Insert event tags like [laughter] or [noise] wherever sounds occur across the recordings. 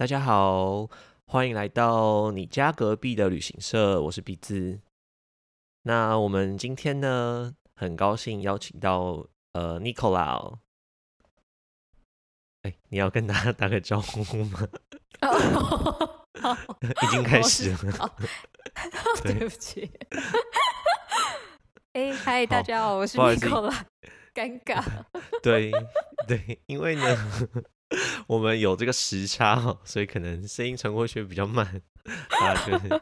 大家好，欢迎来到你家隔壁的旅行社，我是鼻子。那我们今天呢，很高兴邀请到呃 Nicola。哎，你要跟大家打个招呼吗？[laughs] 已经开始了。[laughs] 对不起。[laughs] 哎，嗨，大家好，我是 Nicola。尴尬。对对，因为呢。[laughs] 我们有这个时差，所以可能声音传过去比较慢。啊，对，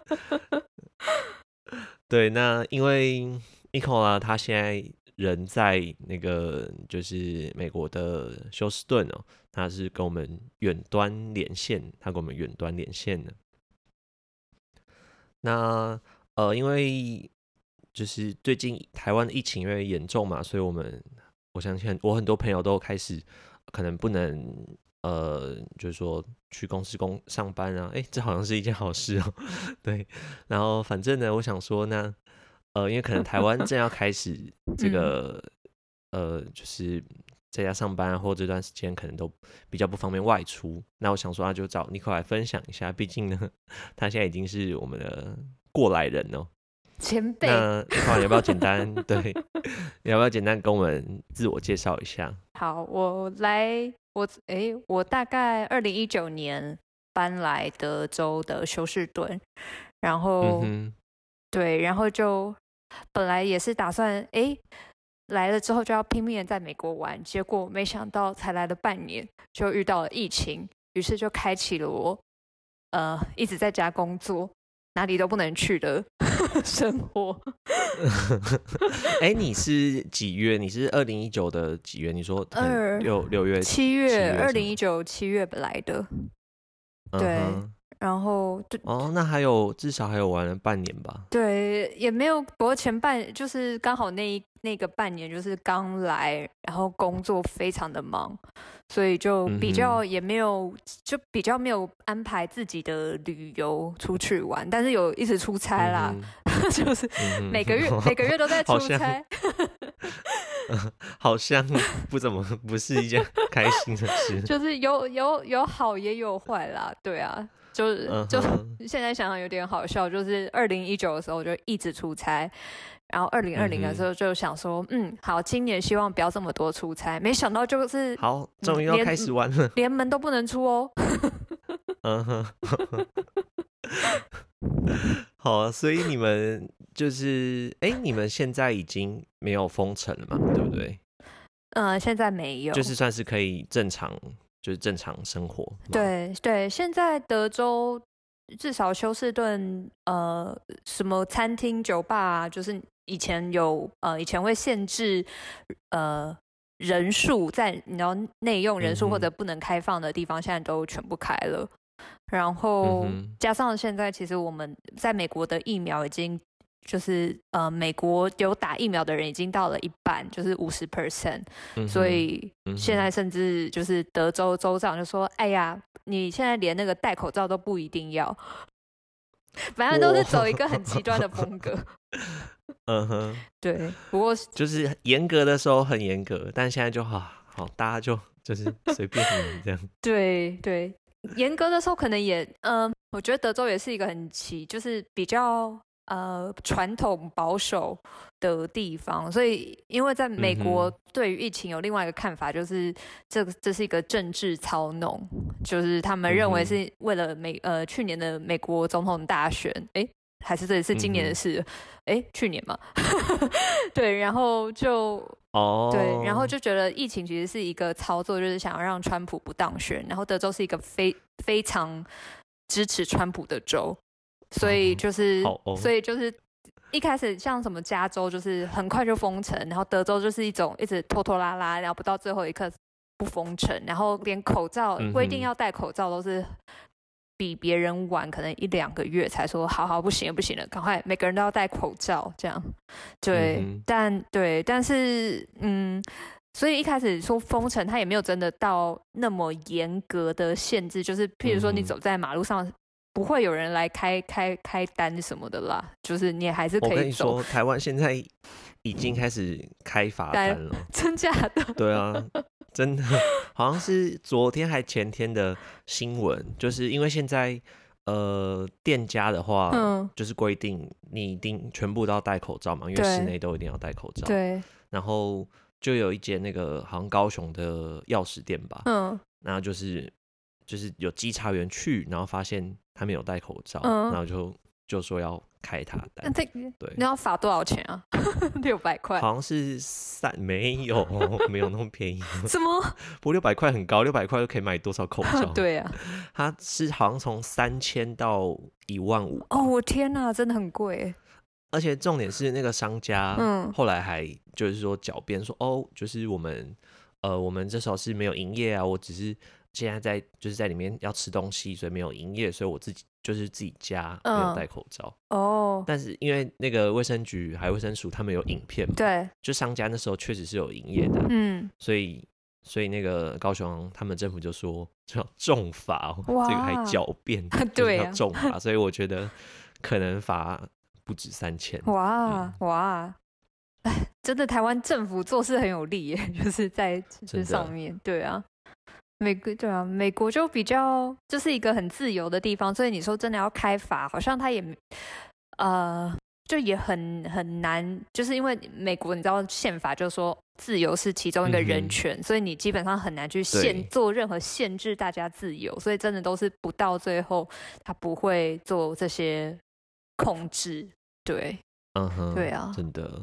对，那因为 n i c o 啊，他现在人在那个就是美国的休斯顿哦，他是跟我们远端连线，他跟我们远端连线的。那呃，因为就是最近台湾的疫情越来越严重嘛，所以我们我相信我很多朋友都开始。可能不能，呃，就是说去公司工上班啊，哎，这好像是一件好事哦。[laughs] 对，然后反正呢，我想说呢，呃，因为可能台湾正要开始 [laughs] 这个，呃，就是在家上班，或这段时间可能都比较不方便外出。那我想说，那就找尼克来分享一下，毕竟呢，[laughs] 他现在已经是我们的过来人哦。前辈，那你要不要简单 [laughs] 对？要不要简单跟我们自我介绍一下？好，我来，我哎，我大概二零一九年搬来德州的休斯顿，然后对，然后就本来也是打算哎来了之后就要拼命在美国玩，结果没想到才来了半年就遇到了疫情，于是就开启了我呃一直在家工作。哪里都不能去的 [laughs] 生活。[laughs] 哎，你是几月？你是二零一九的几月？你说二六六月七月？二零一九七月来的。对。然后对哦，那还有至少还有玩了半年吧？对，也没有。不过前半就是刚好那一那个半年就是刚来，然后工作非常的忙，所以就比较也没有，就比较没有安排自己的旅游出去玩。但是有一直出差啦，[laughs] 就是每个月每个月都在出差，[laughs] 好像不怎么不是一件开心的事。[laughs] 就是有有有好也有坏啦，对啊。就是就现在想想有点好笑，就是二零一九的时候就一直出差，然后二零二零的时候就想说，嗯，好，今年希望不要这么多出差，没想到就是好，终于要开始玩了，连门都不能出哦。[laughs] 嗯哼，好啊，所以你们就是，哎，你们现在已经没有封城了嘛，对不对？嗯，现在没有，就是算是可以正常。就是正常生活。对对，现在德州至少休斯顿，呃，什么餐厅、酒吧啊，就是以前有呃，以前会限制呃人数，在你要内用人数或者不能开放的地方，现在都全部开了。然后加上现在，其实我们在美国的疫苗已经。就是呃，美国有打疫苗的人已经到了一半，就是五十 percent，所以现在甚至就是德州州长就说：“哎呀，你现在连那个戴口罩都不一定要，反正都是走一个很极端的 [laughs] 风格。”嗯哼，[laughs] 对。不过就是严格的时候很严格，但现在就好好，大家就就是随便这样。[laughs] 对对，严格的时候可能也嗯，我觉得德州也是一个很奇，就是比较。呃，传统保守的地方，所以因为在美国对于疫情有另外一个看法，就是这这是一个政治操弄，就是他们认为是为了美呃去年的美国总统大选，哎，还是这也是今年的事，哎，去年嘛，[laughs] 对，然后就哦，对，然后。就觉得疫情其实是一个操作，就是想要让川普不当选，然后德州是一个非非常支持川普的州。所以就是，所以就是一开始像什么加州，就是很快就封城，然后德州就是一种一直拖拖拉拉，然后不到最后一刻不封城，然后连口罩规定要戴口罩都是比别人晚可能一两个月才说好好不行不行了，赶快每个人都要戴口罩这样。对，但对，但是嗯，所以一开始说封城，他也没有真的到那么严格的限制，就是譬如说你走在马路上。不会有人来开开开单什么的啦，就是你还是可以。我跟你说，台湾现在已经开始开罚单了，[laughs] 真假的？对啊，[laughs] 真的。好像是昨天还前天的新闻，就是因为现在呃店家的话，嗯，就是规定你一定全部都要戴口罩嘛，因为室内都一定要戴口罩。对，然后就有一间那个好像高雄的钥匙店吧，嗯。然后就是就是有稽查员去，然后发现他没有戴口罩，嗯。然后就就说要开他单，那这对你，要罚多少钱啊？[laughs] 六百块？好像是三没有 [laughs] 没有那么便宜，什么？[laughs] 不过六百块很高，六百块就可以买多少口罩？，对啊，它是好像从三千到一万五，哦，我天哪，真的很贵。而且重点是那个商家，嗯后来还就是说狡辩说，哦，就是我们呃，我们这时候是没有营业啊，我只是现在在就是在里面要吃东西，所以没有营业，所以我自己就是自己家没有嗯戴口罩。哦，但是因为那个卫生局还有卫生署他们有影片嘛，对，就商家那时候确实是有营业的，嗯，所以所以那个高雄他们政府就说这要重罚、哦，这个还狡辩，[laughs] 就是对啊要重罚，所以我觉得可能罚不止三千。哇哇，哎，[laughs] 真的台湾政府做事很有力耶，[laughs] 就是在这上面，对啊。美国对啊，美国就比较就是一个很自由的地方，所以你说真的要开罚，好像他也没呃，就也很很难，就是因为美国你知道宪法就说自由是其中一个人权，所以你基本上很难去限做任何限制大家自由，所以真的都是不到最后他不会做这些控制，对。嗯哼，对啊。真的。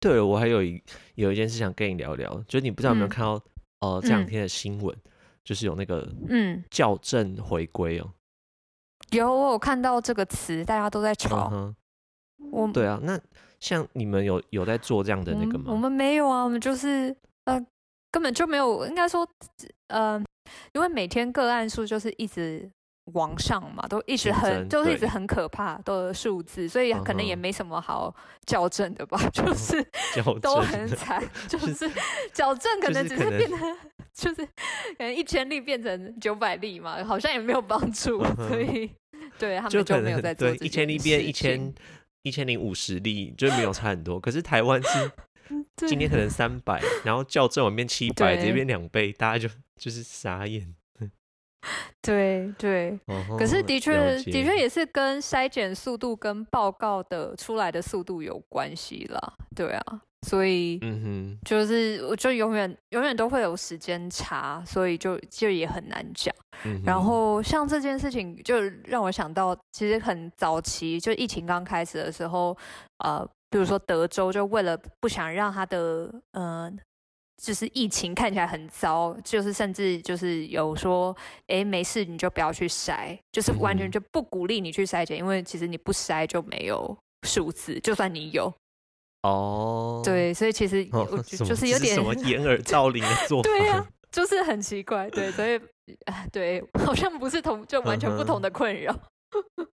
对，我还有一有一件事想跟你聊聊，就是你不知道有没有嗯。看到，呃，这两嗯。天的新闻，就是有那个嗯，校正回归哦。有我有看到这个词，大家都在嗯吵。哼，我对啊，那像你们有有在做这样的那个吗？我们没有啊，我们就是呃根本就没有，应该说呃，因为每天个案数就是一直往上嘛，都一直很就是一直很可怕的数字，所以可能也没什么好校正的吧，就是 [laughs] 都很惨，[laughs] 就是矫正可能只是变成就是可能一千例变成九百例嘛，好像也没有帮助，所以对他们就没有在做这对一千件例变一千一千零五十例，就没有差很多。可是台湾是 [laughs] 今天可能三百，然后校正完变七百，直接变两倍，大家就就是傻眼。对对，可是哦的确的确也是跟筛检速度跟报告的出来的速度有关系啦，对啊，所以嗯哼就是我就永远永远都会有时间差，所以就就也很难讲。嗯然后像这件事情，就让我想到，其实很早期，就疫情刚开始的时候，呃，比如说德州，就为了不想让他的呃，就是疫情看起来很糟，就是甚至就是有说，哎，没事你就不要去筛，就是完全就不鼓励你去筛检，因为其实你不筛就没有数字，就算你有，哦，对，所以其实就是有点什么掩耳盗铃的做法？对呀、就是很奇怪，对，所以啊，对，好像不是同，就完全不嗯同的困扰。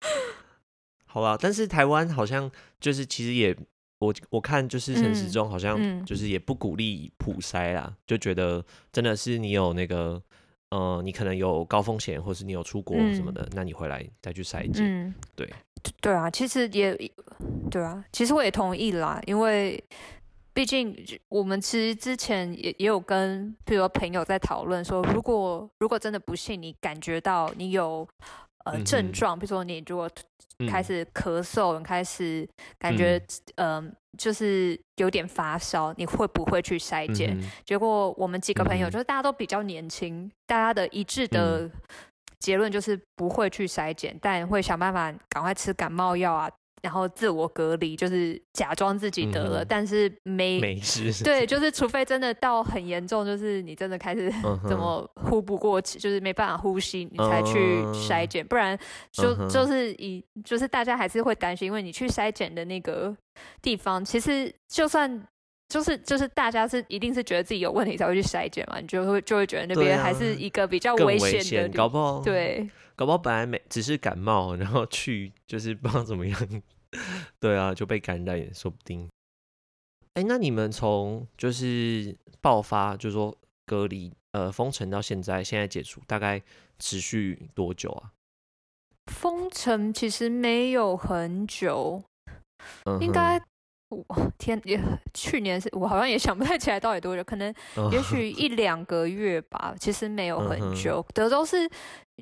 [laughs] 好吧，但是台湾好像就是其实也，我我看就是陈时嗯中好像嗯就是也不鼓励普筛啦，就觉得真的是你有那个呃，你可能有高风险，或是你有出国什么的，那你回来再去筛检。嗯，对对啊，其实也对啊，其实我也同意啦，因为毕竟我们其实之前也也有跟比如说朋友在讨论说，如果如果真的不幸你感觉到你有呃嗯症状，比如说你如果嗯开始咳嗽，你开始感觉嗯、呃就是有点发烧，你会不会去筛检？嗯结果我们几个朋友，嗯就是大家都比较年轻，大家的一致的结论就是不会去筛检，但会想办法赶快吃感冒药啊，然后自我隔离，就是假装自己得了，嗯但是没。没事。对，[laughs] 就是除非真的到很严重，就是你真的开始怎么呼不过气，就是没办法呼吸，你才去筛检，不然就嗯就是以就是大家还是会担心，因为你去筛检的那个地方，其实就算就是就是大家是一定是觉得自己有问题才会去筛检嘛，你就会就会觉得那边还是一个比较危危险的搞不好对搞不好本来没只是感冒，然后去就是不知道怎么样，[laughs] 对啊，就被感染也说不定。哎，那你们从就是爆发，就是说隔离呃封城到现在，现在解除，大概持续多久啊？封城其实没有很久，应该我 [laughs] 天也去年是我好像也想不太起来到底多久，可能也许 [laughs] 一两个月吧，其实没有很久。德州是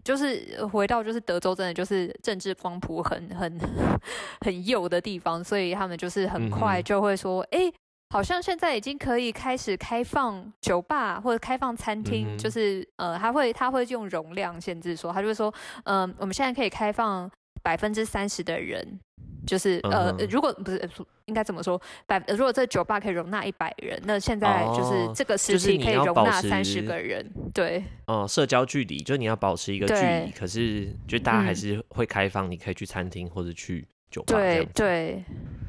就是回到就是德州真的就是政治光谱很很 [laughs] 很右的地方，所以他们就是很快就会说，哎，好像现在已经可以开始开放酒吧或者开放餐厅，就是呃他会他会用容量限制说，他就会说，嗯，我们现在可以开放百分之三十的人。就是呃，如果不是应该怎么说？百如果这酒吧可以容纳一百人，那现在就是这个时期可以容纳三十个人。对，哦，社交距离就是你要保持一个距离，可是就大家还是会开放，你可以去餐厅或者去酒吧。对对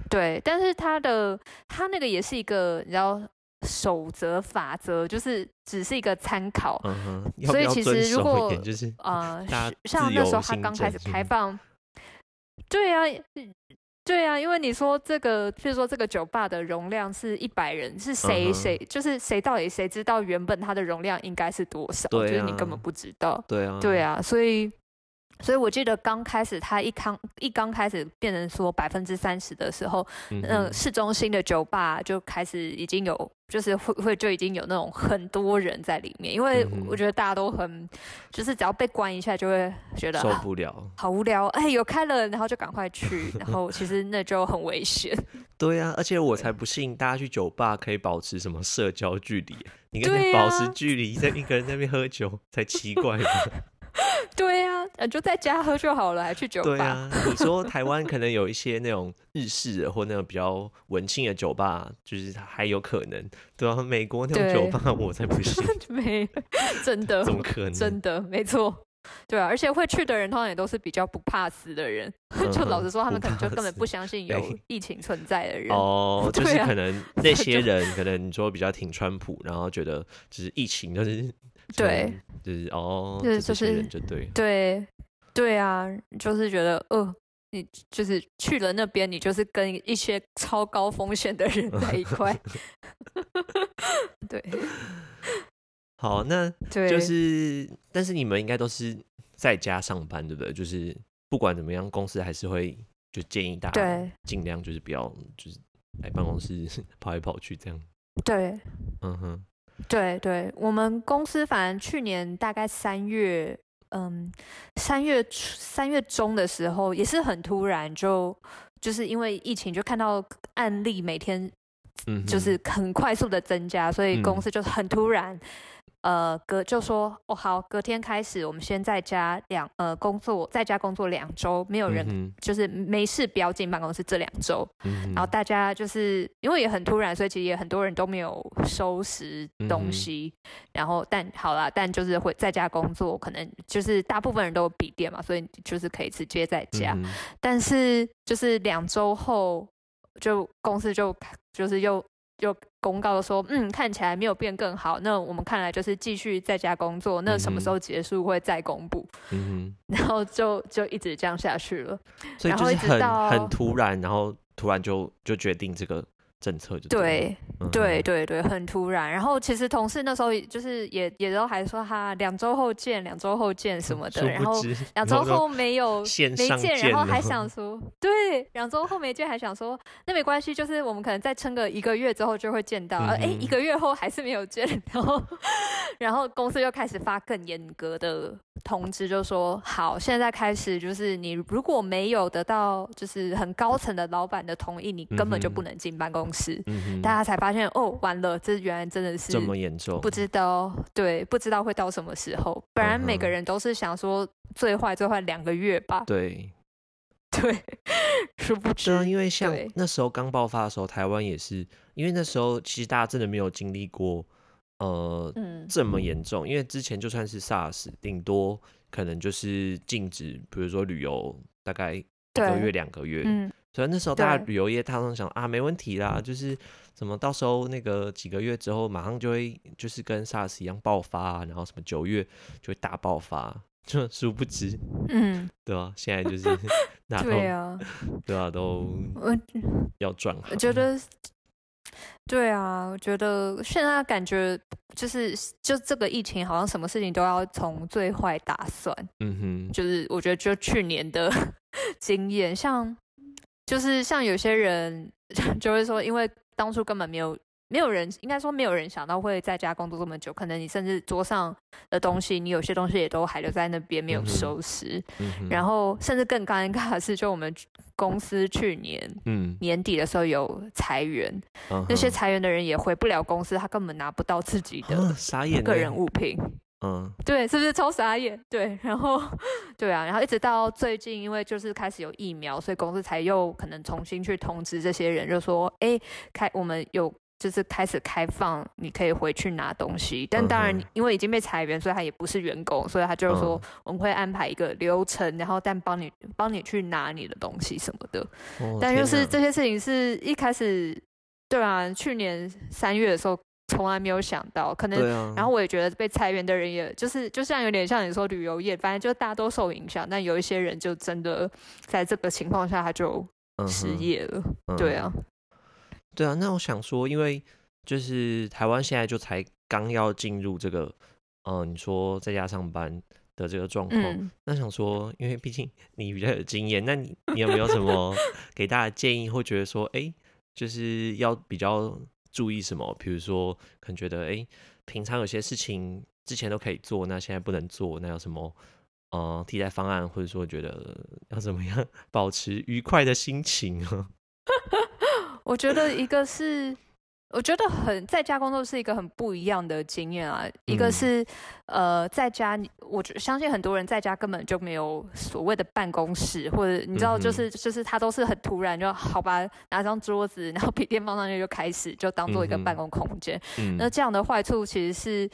对，但是他的他那个也是一个你知道守则法则，就是只是一个参考。嗯哼，所以其实如果就是呃，像那时候他刚开始开放。对啊，对啊，因为你说这个，譬如说这个酒吧的容量是一百人，是谁谁就是谁到底谁知道原本它的容量应该是多少？就是你根本不知道。对啊，对啊，所以所以我记得刚开始他一刚一刚开始变成说百分之三十的时候，嗯，市中心的酒吧就开始已经有。就是会会就已经有那种很多人在里面，因为我觉得大家都很，就是只要被关一下就会觉得受不了，好无聊。哎，有开了，然后就赶快去，然后其实那就很危险。[laughs] 对啊，而且我才不信大家去酒吧可以保持什么社交距离，你跟人保持距离，在一个人在那边喝酒才奇怪呢。[laughs] [laughs] 对呀，呃，就在家喝就好了，还去酒吧？对啊，你说台湾可能有一些那种日式的或那种比较文青的酒吧，就是还有可能，对啊，美国那种酒吧我才不信，[laughs] 没，真的，[laughs] 怎么可能？真的，没错，对啊，而且会去的人通常也都是比较不怕死的人，就老实说，他们可能就根本不相信有疫情存在的人。哦，就是可能那些人可能你说比较挺川普，然后觉得就是疫情就是。对，就是哦，就是就是就对，对对啊，就是觉得，呃，你就是去了那边，你就是跟一些超高风险的人在一块。[laughs] [laughs] 对，好，那就是，但是你们应该都是在家上班，对不对？就是不管怎么样，公司还是会就建议大家尽量就是不要就是来办公室 [laughs] 跑来跑去这样。对，嗯哼。对对，我们公司反正去年大概三月，嗯，三月三月中的时候，也是很突然，就就是因为疫情，就看到案例每天，嗯，就是很快速的增加，所以公司就很突然。呃，隔就说哦好，隔天开始我们先在家两呃工作，在家工作两周，没有人就是没事不要进办公室这两周，然后大家就是因为也很突然，所以其实也很多人都没有收拾东西，然后但好啦，但就是会在家工作，可能就是大部分人都有笔电嘛，所以就是可以直接在家，但是就是两周后就公司就就是又。就公告说，嗯，看起来没有变更好，那我们看来就是继续在家工作，那什么时候结束会再公布。嗯，然后就就一直这样下去了，所以就是很很突然，然后突然就就决定这个。政策就对对对对，很突然。然后其实同事那时候就是也也都还说哈，两周后见，两周后见什么的。然后两周后没有没见，然后还想说，对，两周后没见还想说，那没关系，就是我们可能再撑个一个月之后就会见到。哎，一个月后还是没有见，然后然后公司又开始发更严格的通知，就说好，现在开始就是你如果没有得到就是很高层的老板的同意，你根本就不能进办公室。是，大家才发现哦，完了，这原来真的是这么严重，不知道，对，不知道会到什么时候。本来每个人都是想说最坏最坏两个月吧，对，对，殊不知，因为像那时候刚爆发的时候，台湾也是，因为那时候其实大家真的没有经历过，呃，这么严重。因为之前就算是 SARS，顶多可能就是禁止，比如说旅游，大概一个月两个月，嗯。所以那时候大家旅游业，他们想啊，没问题啦，就是什么到时候那个几个月之后，马上就会就是跟 SARS 一样爆发，然后什么九月就会大爆发，[laughs] 就殊不知，嗯，对吧？现在 [laughs] 就是 [laughs] 对啊，对啊，都要转。我觉得，对啊，我觉得现在感觉就是就这个疫情，好像什么事情都要从最坏打算。嗯哼，就是我觉得就去年的 [laughs] 经验，像。就是像有些人 [laughs] 就会说，因为当初根本没有。没有人应该说没有人想到会在家工作这么久，可能你甚至桌上的东西，你有些东西也都还留在那边没有收拾。然后甚至更尴尬的是，就我们公司去年嗯年底的时候有裁员，那些裁员的人也回不了公司，他根本拿不到自己的个人物品。嗯，对，是不是超傻眼？对，然后对啊，然后一直到最近，因为就是开始有疫苗，所以公司才又可能重新去通知这些人，就说，哎，开我们有。就是开始开放，你可以回去拿东西，但当然因为已经被裁员，所以他也不是员工，所以他就是说我们会安排一个流程，然后但帮你帮你去拿你的东西什么的。但就是这些事情是一开始，对啊，去年三月的时候从来没有想到，可能然后我也觉得被裁员的人也就是就像有点像你说旅游业，反正就大家都受影响，但有一些人就真的在这个情况下他就失业了，对啊。对啊，那我想说，因为就是台湾现在就才刚要进入这个，嗯，你说在家上班的这个状况，那想说，因为毕竟你比较有经验，那你你有没有什么 [laughs] 给大家建议，或觉得说，哎，就是要比较注意什么？比如说，可能觉得，哎，平常有些事情之前都可以做，那现在不能做，那有什么呃替代方案，或者说觉得要怎么样 [laughs] 保持愉快的心情呢？[laughs] 我觉得一个是，我觉得很在家工作是一个很不一样的经验啊。一个是，呃，在家，我相信很多人在家根本就没有所谓的办公室，或者你知道，就是就是他都是很突然，就好吧，拿张桌子，然后笔电放上去就开始，就当做一个办公空间。那这样的坏处其实是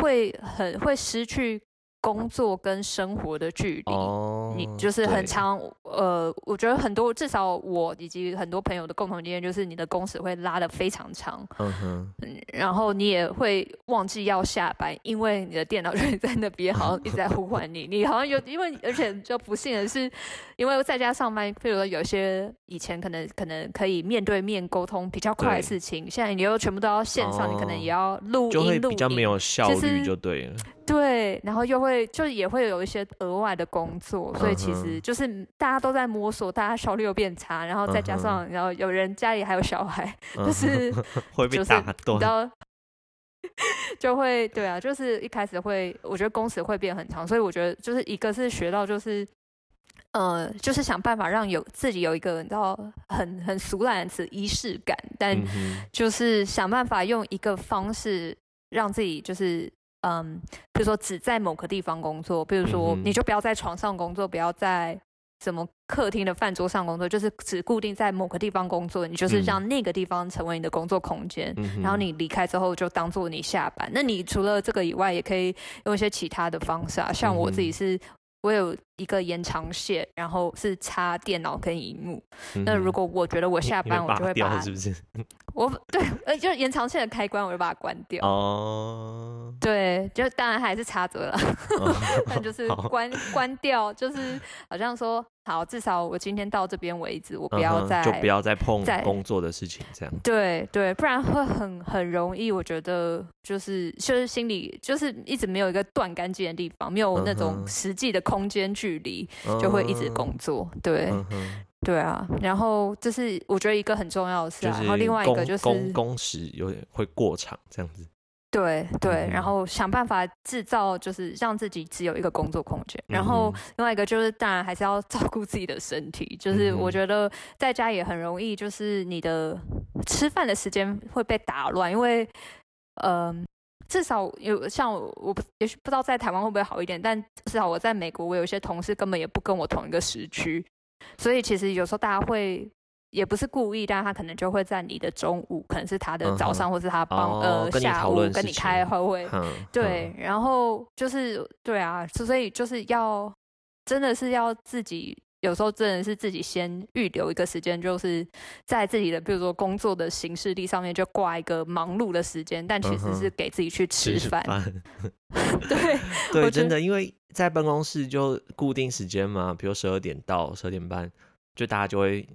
会很会失去。工作跟生活的距离，你就是很长。呃，我觉得很多，至少我以及很多朋友的共同经验就是，你的工时会拉的非常长。嗯哼，然后你也会忘记要下班，因为你的电脑就在那边，好像一直在呼唤你。你好像有，因为而且就不幸的是，因为在家上班，譬如说有些以前可能可能可以面对面沟通比较快的事情，现在你又全部都要线上，你可能也要录音录，比较没有效率就对了。对，然后又会就也会有一些额外的工作，所以其实就是大家都在摸索，大家效率又变差，然后再加上然后有人家里还有小孩，就是 [laughs] 会被打断，[laughs] 就会对啊，就是一开始会，我觉得工时会变很长，所以我觉得就是一个是学到就是，呃，就是想办法让有自己有一个你知道很很俗烂的词仪式感，但就是想办法用一个方式让自己就是。嗯，比如说只在某个地方工作，比如说你就不要在床上工作，不要在什么客厅的饭桌上工作，就是只固定在某个地方工作，你就是让那个地方成为你的工作空间，然后你离开之后就当做你下班。那你除了这个以外，也可以用一些其他的方式啊，像我自己是。我有一个延长线，然后是插电脑跟荧幕。那如果我觉得我下班，我就会把是不是？我 [laughs] 对，呃，就是延长线的开关，我就把它关掉。哦，对，就当然还是插着了，[laughs] 但就是关关掉，就是好像说。好，至少我今天到这边为止，我不要再就不要再碰工作的事情，这样对对，不然会很很容易。我觉得就是就是心里就是一直没有一个断干净的地方，没有那种实际的空间距离，就会一直工作。对对啊，然后这是我觉得一个很重要的事，然后另外一个就是工工时有点会过长，这样子。对对，然后想办法制造，就是让自己只有一个工作空间。然后另外一个就是，当然还是要 [laughs] 照顾自己的身体。就是我觉得在家也很容易，就是你的吃饭的时间会被打乱，因为嗯，至少有像我，也许不知道在台湾会不会好一点，但至少我在美国，我有一些同事根本也不跟我同一个时区，所以其实有时候大家会。也不是故意，但他可能就会在你的中午，可能是他的早上，或是他帮呃下午跟你开会，对，然后就是对啊，所以就是要真的是要自己，有时候真的是自己先预留一个时间，就是在自己的比如说工作的行事历上面就挂一个忙碌的时间，但其实是给自己去吃饭。[laughs] [laughs] 对对，真的，因为在办公室就固定时间嘛，比如十二点到十二点半，就大家就会。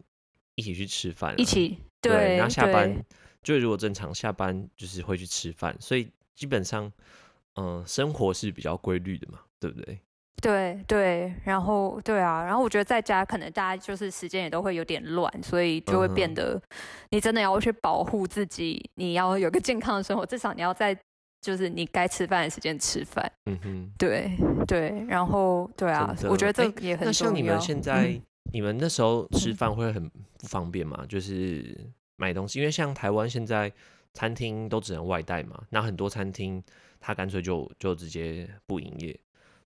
一起去吃饭，一起对，然后下班就如果正常下班就是会去吃饭，所以基本上，嗯，生活是比较规律的嘛，对不对？对对，然后对啊，然后我觉得在家可能大家就是时间也都会有点乱，所以就会变得你真的要去保护自己，你要有个健康的生活，至少你要在就是你该吃饭的时间吃饭。嗯哼，对对，然后对啊，我觉得这也很重要。那像你们现在，你们那时候吃饭会很不方便吗？就是买东西，因为像台湾现在餐厅都只能外带嘛，那很多餐厅他干脆就就直接不营业。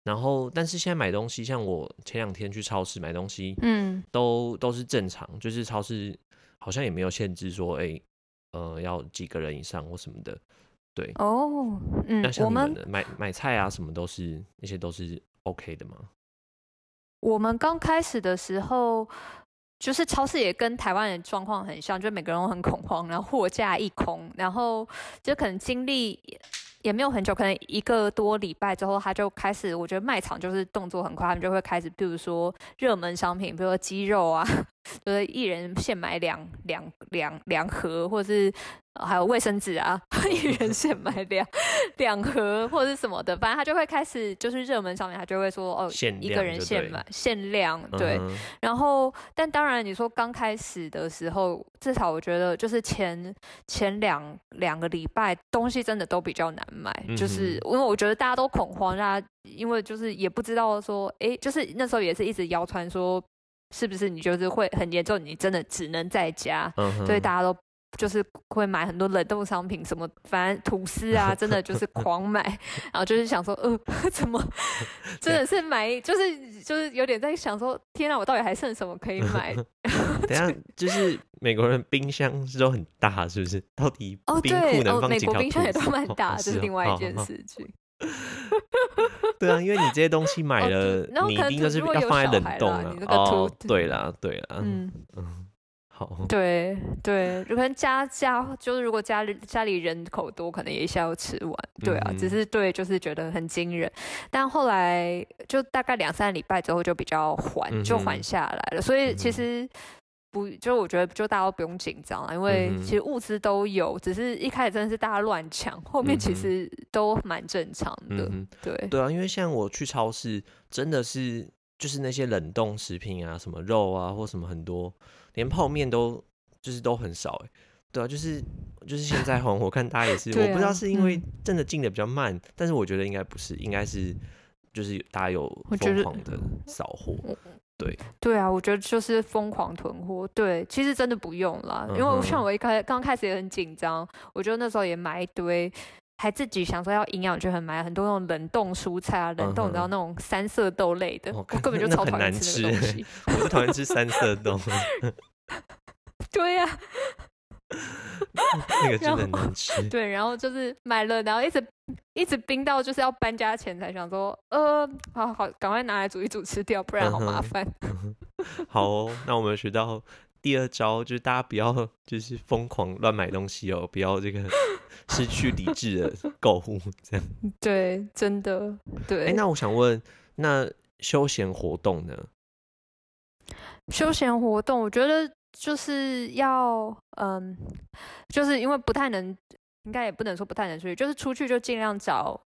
然后，但是现在买东西，像我前两天去超市买东西，嗯，都都是正常，就是超市好像也没有限制说，哎，呃，要几个人以上或什么的，对。哦，嗯，那像你们买买菜啊，什么都是那些都是 OK 的吗？我们刚开始的时候，就是超市也跟台湾人状况很像，就每个人都很恐慌，然后货架一空，然后就可能经历。也没有很久，可能一个多礼拜之后，他就开始，我觉得卖场就是动作很快，他们就会开始，比如说热门商品，比如说鸡肉啊，[laughs] 就是一人现买两两两两盒，或者是。还有卫生纸啊，一人限买两两盒或者是什么的，反正他就会开始就是热门上面，他就会说哦，一个人限买限量，对。然后，但当然你说刚开始的时候，至少我觉得就是前前两两个礼拜东西真的都比较难买，就是因为我觉得大家都恐慌，大家因为就是也不知道说，哎，就是那时候也是一直谣传说是不是你就是会很严重，你真的只能在家，所以大家都。就是会买很多冷冻商品，什么反正吐司啊，真的就是狂买，然后就是想说，呃，[laughs] 怎么 [laughs] 真的是买，就是就是有点在想说，天啊，我到底还剩什么可以买？[laughs] 等下，就是美国人冰箱是都很大，是不是？到底哦对，哦美国冰箱也都蛮大，这是另外一件事情。对啊，因为你这些东西买了，你一定就是要放在冷冻啊。哦，对啦，对啦，嗯嗯。对对，可能家家就是如果家里家里人口多，可能也是要吃完。对啊，只是对，就是觉得很惊人。但后来就大概两三礼拜之后就比较缓，就缓下来了。所以其实不，就我觉得就大家都不用紧张了，因为其实物资都有，只是一开始真的是大家乱抢，后面其实都蛮正常的。对对啊，因为像我去超市，真的是就是那些冷冻食品啊，什么肉啊或什么很多。连泡面都就是都很少哎，对啊，就是就是现在红，我看大家也是，[laughs] 我不知道是因为真的进的比较慢，但是我觉得应该不是，应该是就是大家有疯狂的扫货，对对啊，我觉得就是疯狂囤货，对，其实真的不用啦，因为像我一开刚开始也很紧张，我觉得那时候也买一堆，还自己想说要营养，就很买很多那种冷冻蔬菜啊，冷冻然后那种三色豆类的，我根本就超讨厌吃那个东西，[laughs] 我不讨厌吃三色豆。[laughs] 对呀，那个真的难吃。对，然后就是买了，然后一直一直冰到就是要搬家前才想说，呃，好好赶快拿来煮一煮吃掉，不然好麻烦。好哦，那我们学到第二招，就是大家不要就是疯狂乱买东西哦，不要这个 [laughs] 失去理智的购物，这样。[laughs] 对，真的对。哎，那我想问，那休闲活动呢？休闲活动，我觉得就是要，嗯，就是因为不太能，应该也不能说不太能出去，就是出去就尽量找。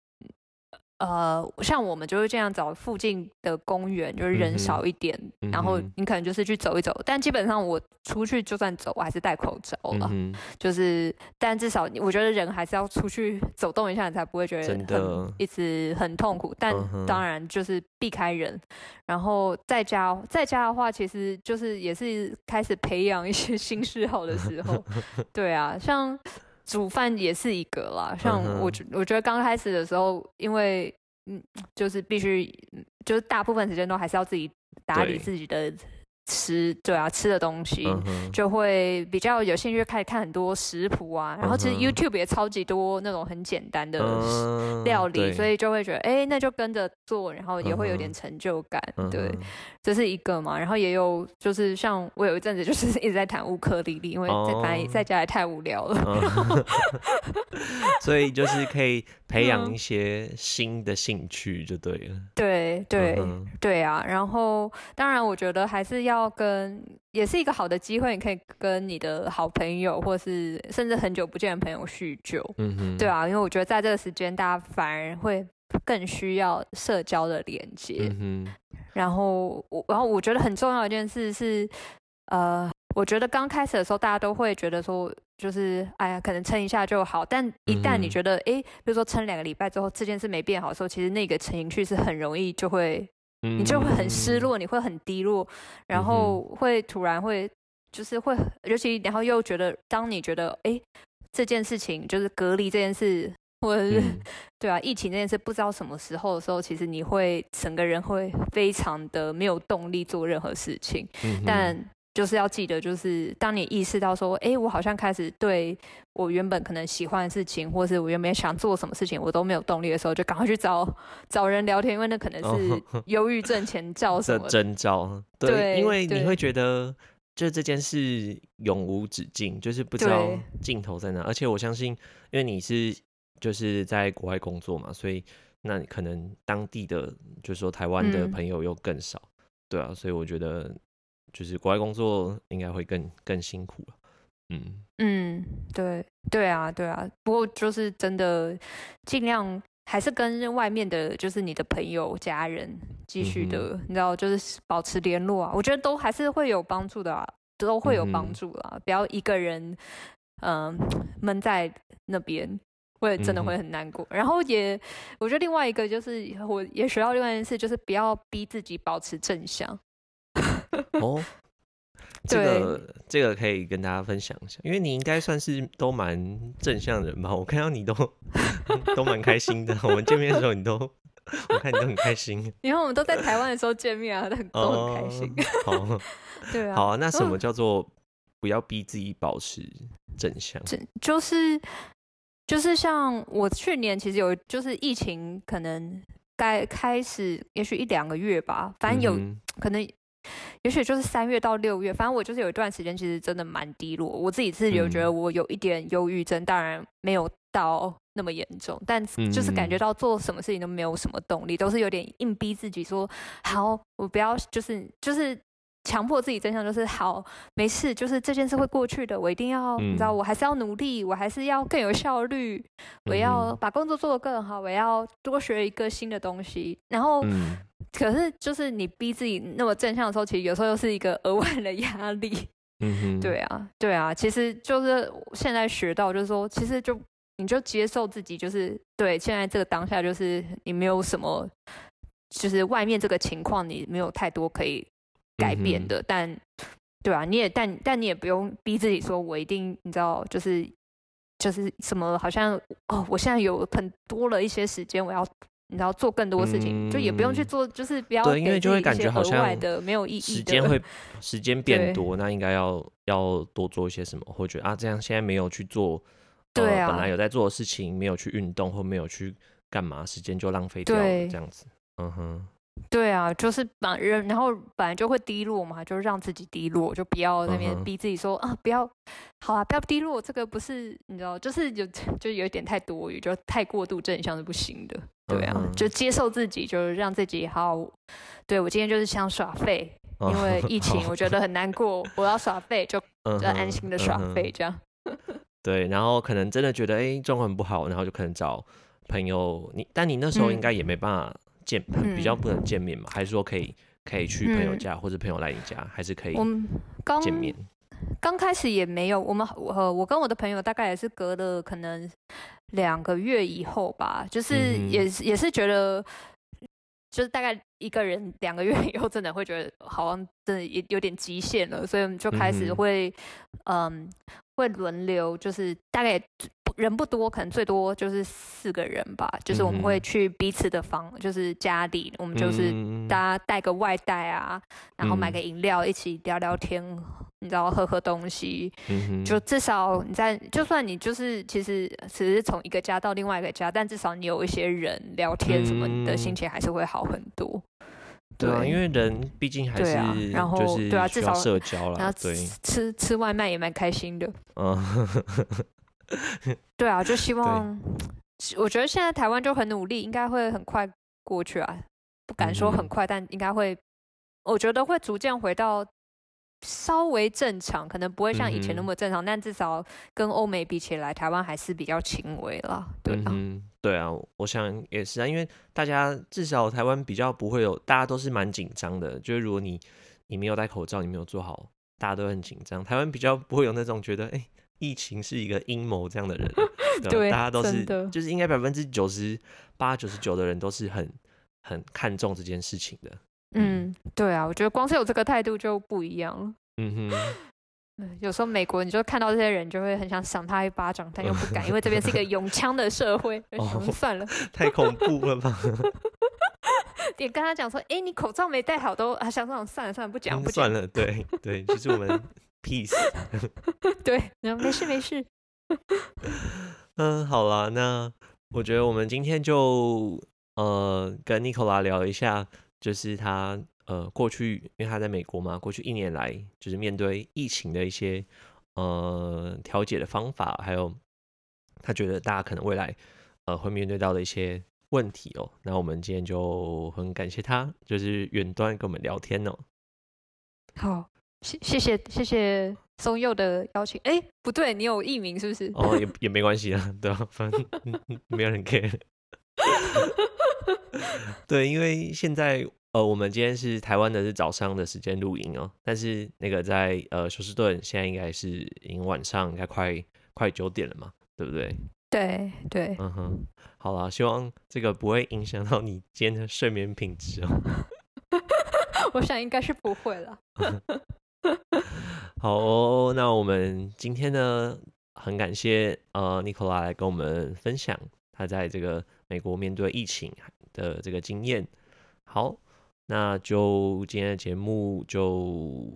呃，像我们就是这样找附近的公园，就是人少一点，然后你可能就是去走一走。但基本上我出去就算走，我还是戴口罩了。就是，但至少我觉得人还是要出去走动一下，你才不会觉得很一直很痛苦。但当然就是避开人，然后在家在家的话，其实就是也是开始培养一些新嗜好的时候。[laughs] 对啊，像。煮饭也是一个啦，像我觉我觉得刚开始的时候，因为嗯，就是必须，就是大部分时间都还是要自己打理自己的。吃对啊，吃的东西就会比较有兴趣，开始看很多食谱啊。然后其实 YouTube 也超级多那种很简单的料理，所以就会觉得哎，那就跟着做，然后也会有点成就感。对，这是一个嘛。然后也有就是像我有一阵子就是 [laughs] 一直在弹乌克丽丽，因为在反正在家也太无聊了，[laughs] 所以就是可以培养一些新的兴趣就对了。对对对啊，然后当然我觉得还是要。要跟也是一个好的机会，你可以跟你的好朋友，或是甚至很久不见的朋友叙旧。嗯哼，对啊，因为我觉得在这个时间，大家反而会更需要社交的连接。嗯哼，然后我，然后我觉得很重要一件事是，呃，我觉得刚开始的时候，大家都会觉得说，就是哎呀，可能撑一下就好。但一旦你觉得，哎，比如说撑两个礼拜之后，这件事没变好的时候，其实那个情绪是很容易就会，你就会很失嗯，落，你会很低落，然后会突然会就是会，尤其然后又觉得，当你觉得哎这件事情就是隔离这件事，或者是、嗯。对啊疫情这件事，不知道什么时候的时候，其实你会整个人会非常的没有动力做任何事情。嗯。但就是要记得，就是当你意识到说，哎，我好像开始对我原本可能喜欢的事情，或是我原本想做什么事情，我都没有动力的时候，就赶快去找找人聊天，因为那可能是哦忧郁症前兆什这么的。征兆，对对，因为你对会觉得，就这件事永无止境，就是不知道对尽头在哪。而且我相信，因为你是就是在国外工作嘛，所以那你可能当地的就是说台湾的嗯朋友又更少，对啊，所以我觉得就是国外工作应该会更更辛苦了。嗯嗯，对，对啊，对啊。不过就是真的尽量还是跟外面的，就是你的朋友、家人继续嗯的，你知道，就是保持联络啊。我觉得都还是会有帮助的啊，都会有帮助啦。不要一个人，嗯、闷在那边。会真的会很难过，然后也，我觉得另外一个就是，我也学到另外一件事，就是不要逼自己保持正向。[laughs] 哦。这个这个可以跟大家分享一下，因为你应该算是都蛮正向的人吧？我看到你都 [laughs] 都蛮开心的，我们见面的时候你都，我看你都很开心，[laughs] 因为我们都在台湾的时候见面啊，都很都很开心。哦、好，对啊，好啊，那什嗯么叫做不要逼自己保持正向？这就是就是像我去年其实有就是疫情可能该开始，也许一两个月吧，反正有、嗯可能。也许就是三月到六月，反正我就是有一段时间，其实真的蛮低落。我自己自己有觉得嗯我有一点忧郁症，当然没有到那么严重，但就是感觉嗯到做什么事情都没有什么动力，都是有点硬逼自己说好，我不要就是就是强迫自己真相，就是好没事，就是这件事会过去的，我一定要、你知道，嗯我还是要努力，我还是要更有效率，我要把工作做得更好，我要多学一个新的东西，然后。嗯可是，就是你逼自己那么正向的时候，其实有时候又是一个额外的压力。嗯哼，对啊，对啊，其实就是现在学到，就是说，其实就你就接受自己，就是对现在这个当下，就是你没有什么，就是外面这个情况，你没有太多可以改变的，但对啊，你也但但你也不用逼自己说，我一定你知道，就是就是什么，好像哦，我现在有很多了一些时间，我要。你知道做更多事情，就也不用去嗯做，就是不要对因为就会感觉好像外的没有意义时间会时间变多，那应该要要多做一些什么？或者啊，这样现在没有去做，呃，对啊本来有在做的事情，没有去运动或没有去干嘛，时间就浪费掉了，这样子。嗯哼，对啊，就是把人，然后本来就会低落嘛，就让自己低落，就不要那边逼自己说、啊，不要，好啊，不要低落，这个不是你知道，就是有 [laughs] 就有一点太多余，就太过度正向是不行的。对啊，就接受自己，就是让自己好。对我今天就是想耍废，哦因为疫情我觉得很难过，我要耍废，就 [laughs] 嗯就安心的耍废这样。[laughs] 对，然后可能真的觉得哎状况不好，然后就可能找朋友你，但你那时候应嗯该也没办法见，比较不能见面嘛，还是说可以可以去朋友嗯。家，或者朋友来你家，还是可以我们刚见面？刚开始也没有，我们我我跟我的朋友大概也是隔了可能两个月以后吧，就是也是、也是觉得，就是大概一个人两个月以后，真的会觉得好像真的也有点极限了，所以我们就开始会嗯会轮流，就是大概人不多，可能最多就是四个人吧，就是我们会去彼此的房，就是家里，我们就是嗯大家带个外带啊，然后买嗯。个饮料，一起聊聊天，你知道喝喝东西，就至少你在，就算你就是其实只是从一个家到另外一个家，但至少你有一些人聊天什么，你的心嗯情还是会好很多。对啊，因为人毕竟还对啊是然后对啊至少社交了，然后吃吃外卖也蛮开心的。嗯，[laughs] [laughs] 对啊，就希望，我觉得现在台湾就很努力，应该会很快过去啊。不敢说很快，但应该会，我觉得会逐渐回到稍微正常，可能不会像以前那么正常，但至少跟欧美比起来，台湾还是比较轻微了。对啊，嗯，对啊，我想也是啊，因为大家至少台湾比较不会有，大家都是蛮紧张的。就是如果你你没有戴口罩，你没有做好，大家都很紧张。台湾比较不会有那种觉得哎、疫情是一个阴谋这样的人，[laughs] 吧对大家都是就是应该百分之九十八九十九的人都是很很看重这件事情的。嗯，对啊，我觉得光是有这个态度就不一样了。嗯哼，[laughs] 嗯有时候美国你就看到这些人，就会很想赏他一巴掌，但又不敢，因为这边是一个拥枪的社会。[laughs] 算了，太恐怖了吧？你跟他讲说，哎，你口罩没戴好，都啊想这种算了算了，不讲不讲。了，对对，就是我们 peace。[laughs] 对，没事没事。[laughs] 嗯，好啦，那我觉得我们今天就呃跟尼 o 拉聊一下，就是他呃过去，因为他在美国嘛，过去一年来就是面对疫情的一些呃调解的方法，还有他觉得大家可能未来呃会面对到的一些问题哦。那我们今天就很感谢他，就是远端跟我们聊天哦。好，谢谢谢谢谢松佑的邀请。哎，不对，你有艺名是不是？[laughs] 哦，也也没关系啊，对啊，反正没有人 care。[laughs] 对，因为现在呃，我们今天是台湾的是早上的时间录音哦，但是那个在呃休斯顿现在应该是已经晚上应该快快九点了嘛，对不对？对对，嗯哼，好啦，希望这个不会影响到你今天的睡眠品质哦。[laughs] 我想应该是不会了。好哦，那我们今天呢，很感谢呃尼 o 拉来跟我们分享他在这个美国面对疫情的这个经验。好，那就今天的节目就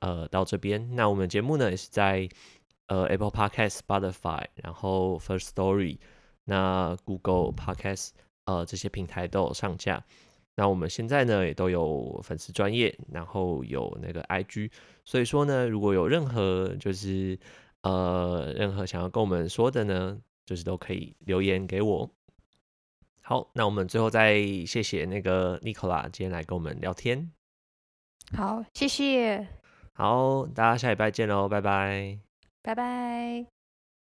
呃到这边。那我们节目呢也是在呃 Apple Podcast、Spotify，然后 First Story，那 Google Podcast 呃这些平台都有上架。那我们现在呢也都有粉丝专业，然后有那个 IG，所以说呢，如果有任何就是呃任何想要跟我们说的呢，就是都可以留言给我。好，那我们最后再谢谢那个 Nicola 今天来跟我们聊天。好，谢谢，好，大家下礼拜见喽，拜拜。拜拜。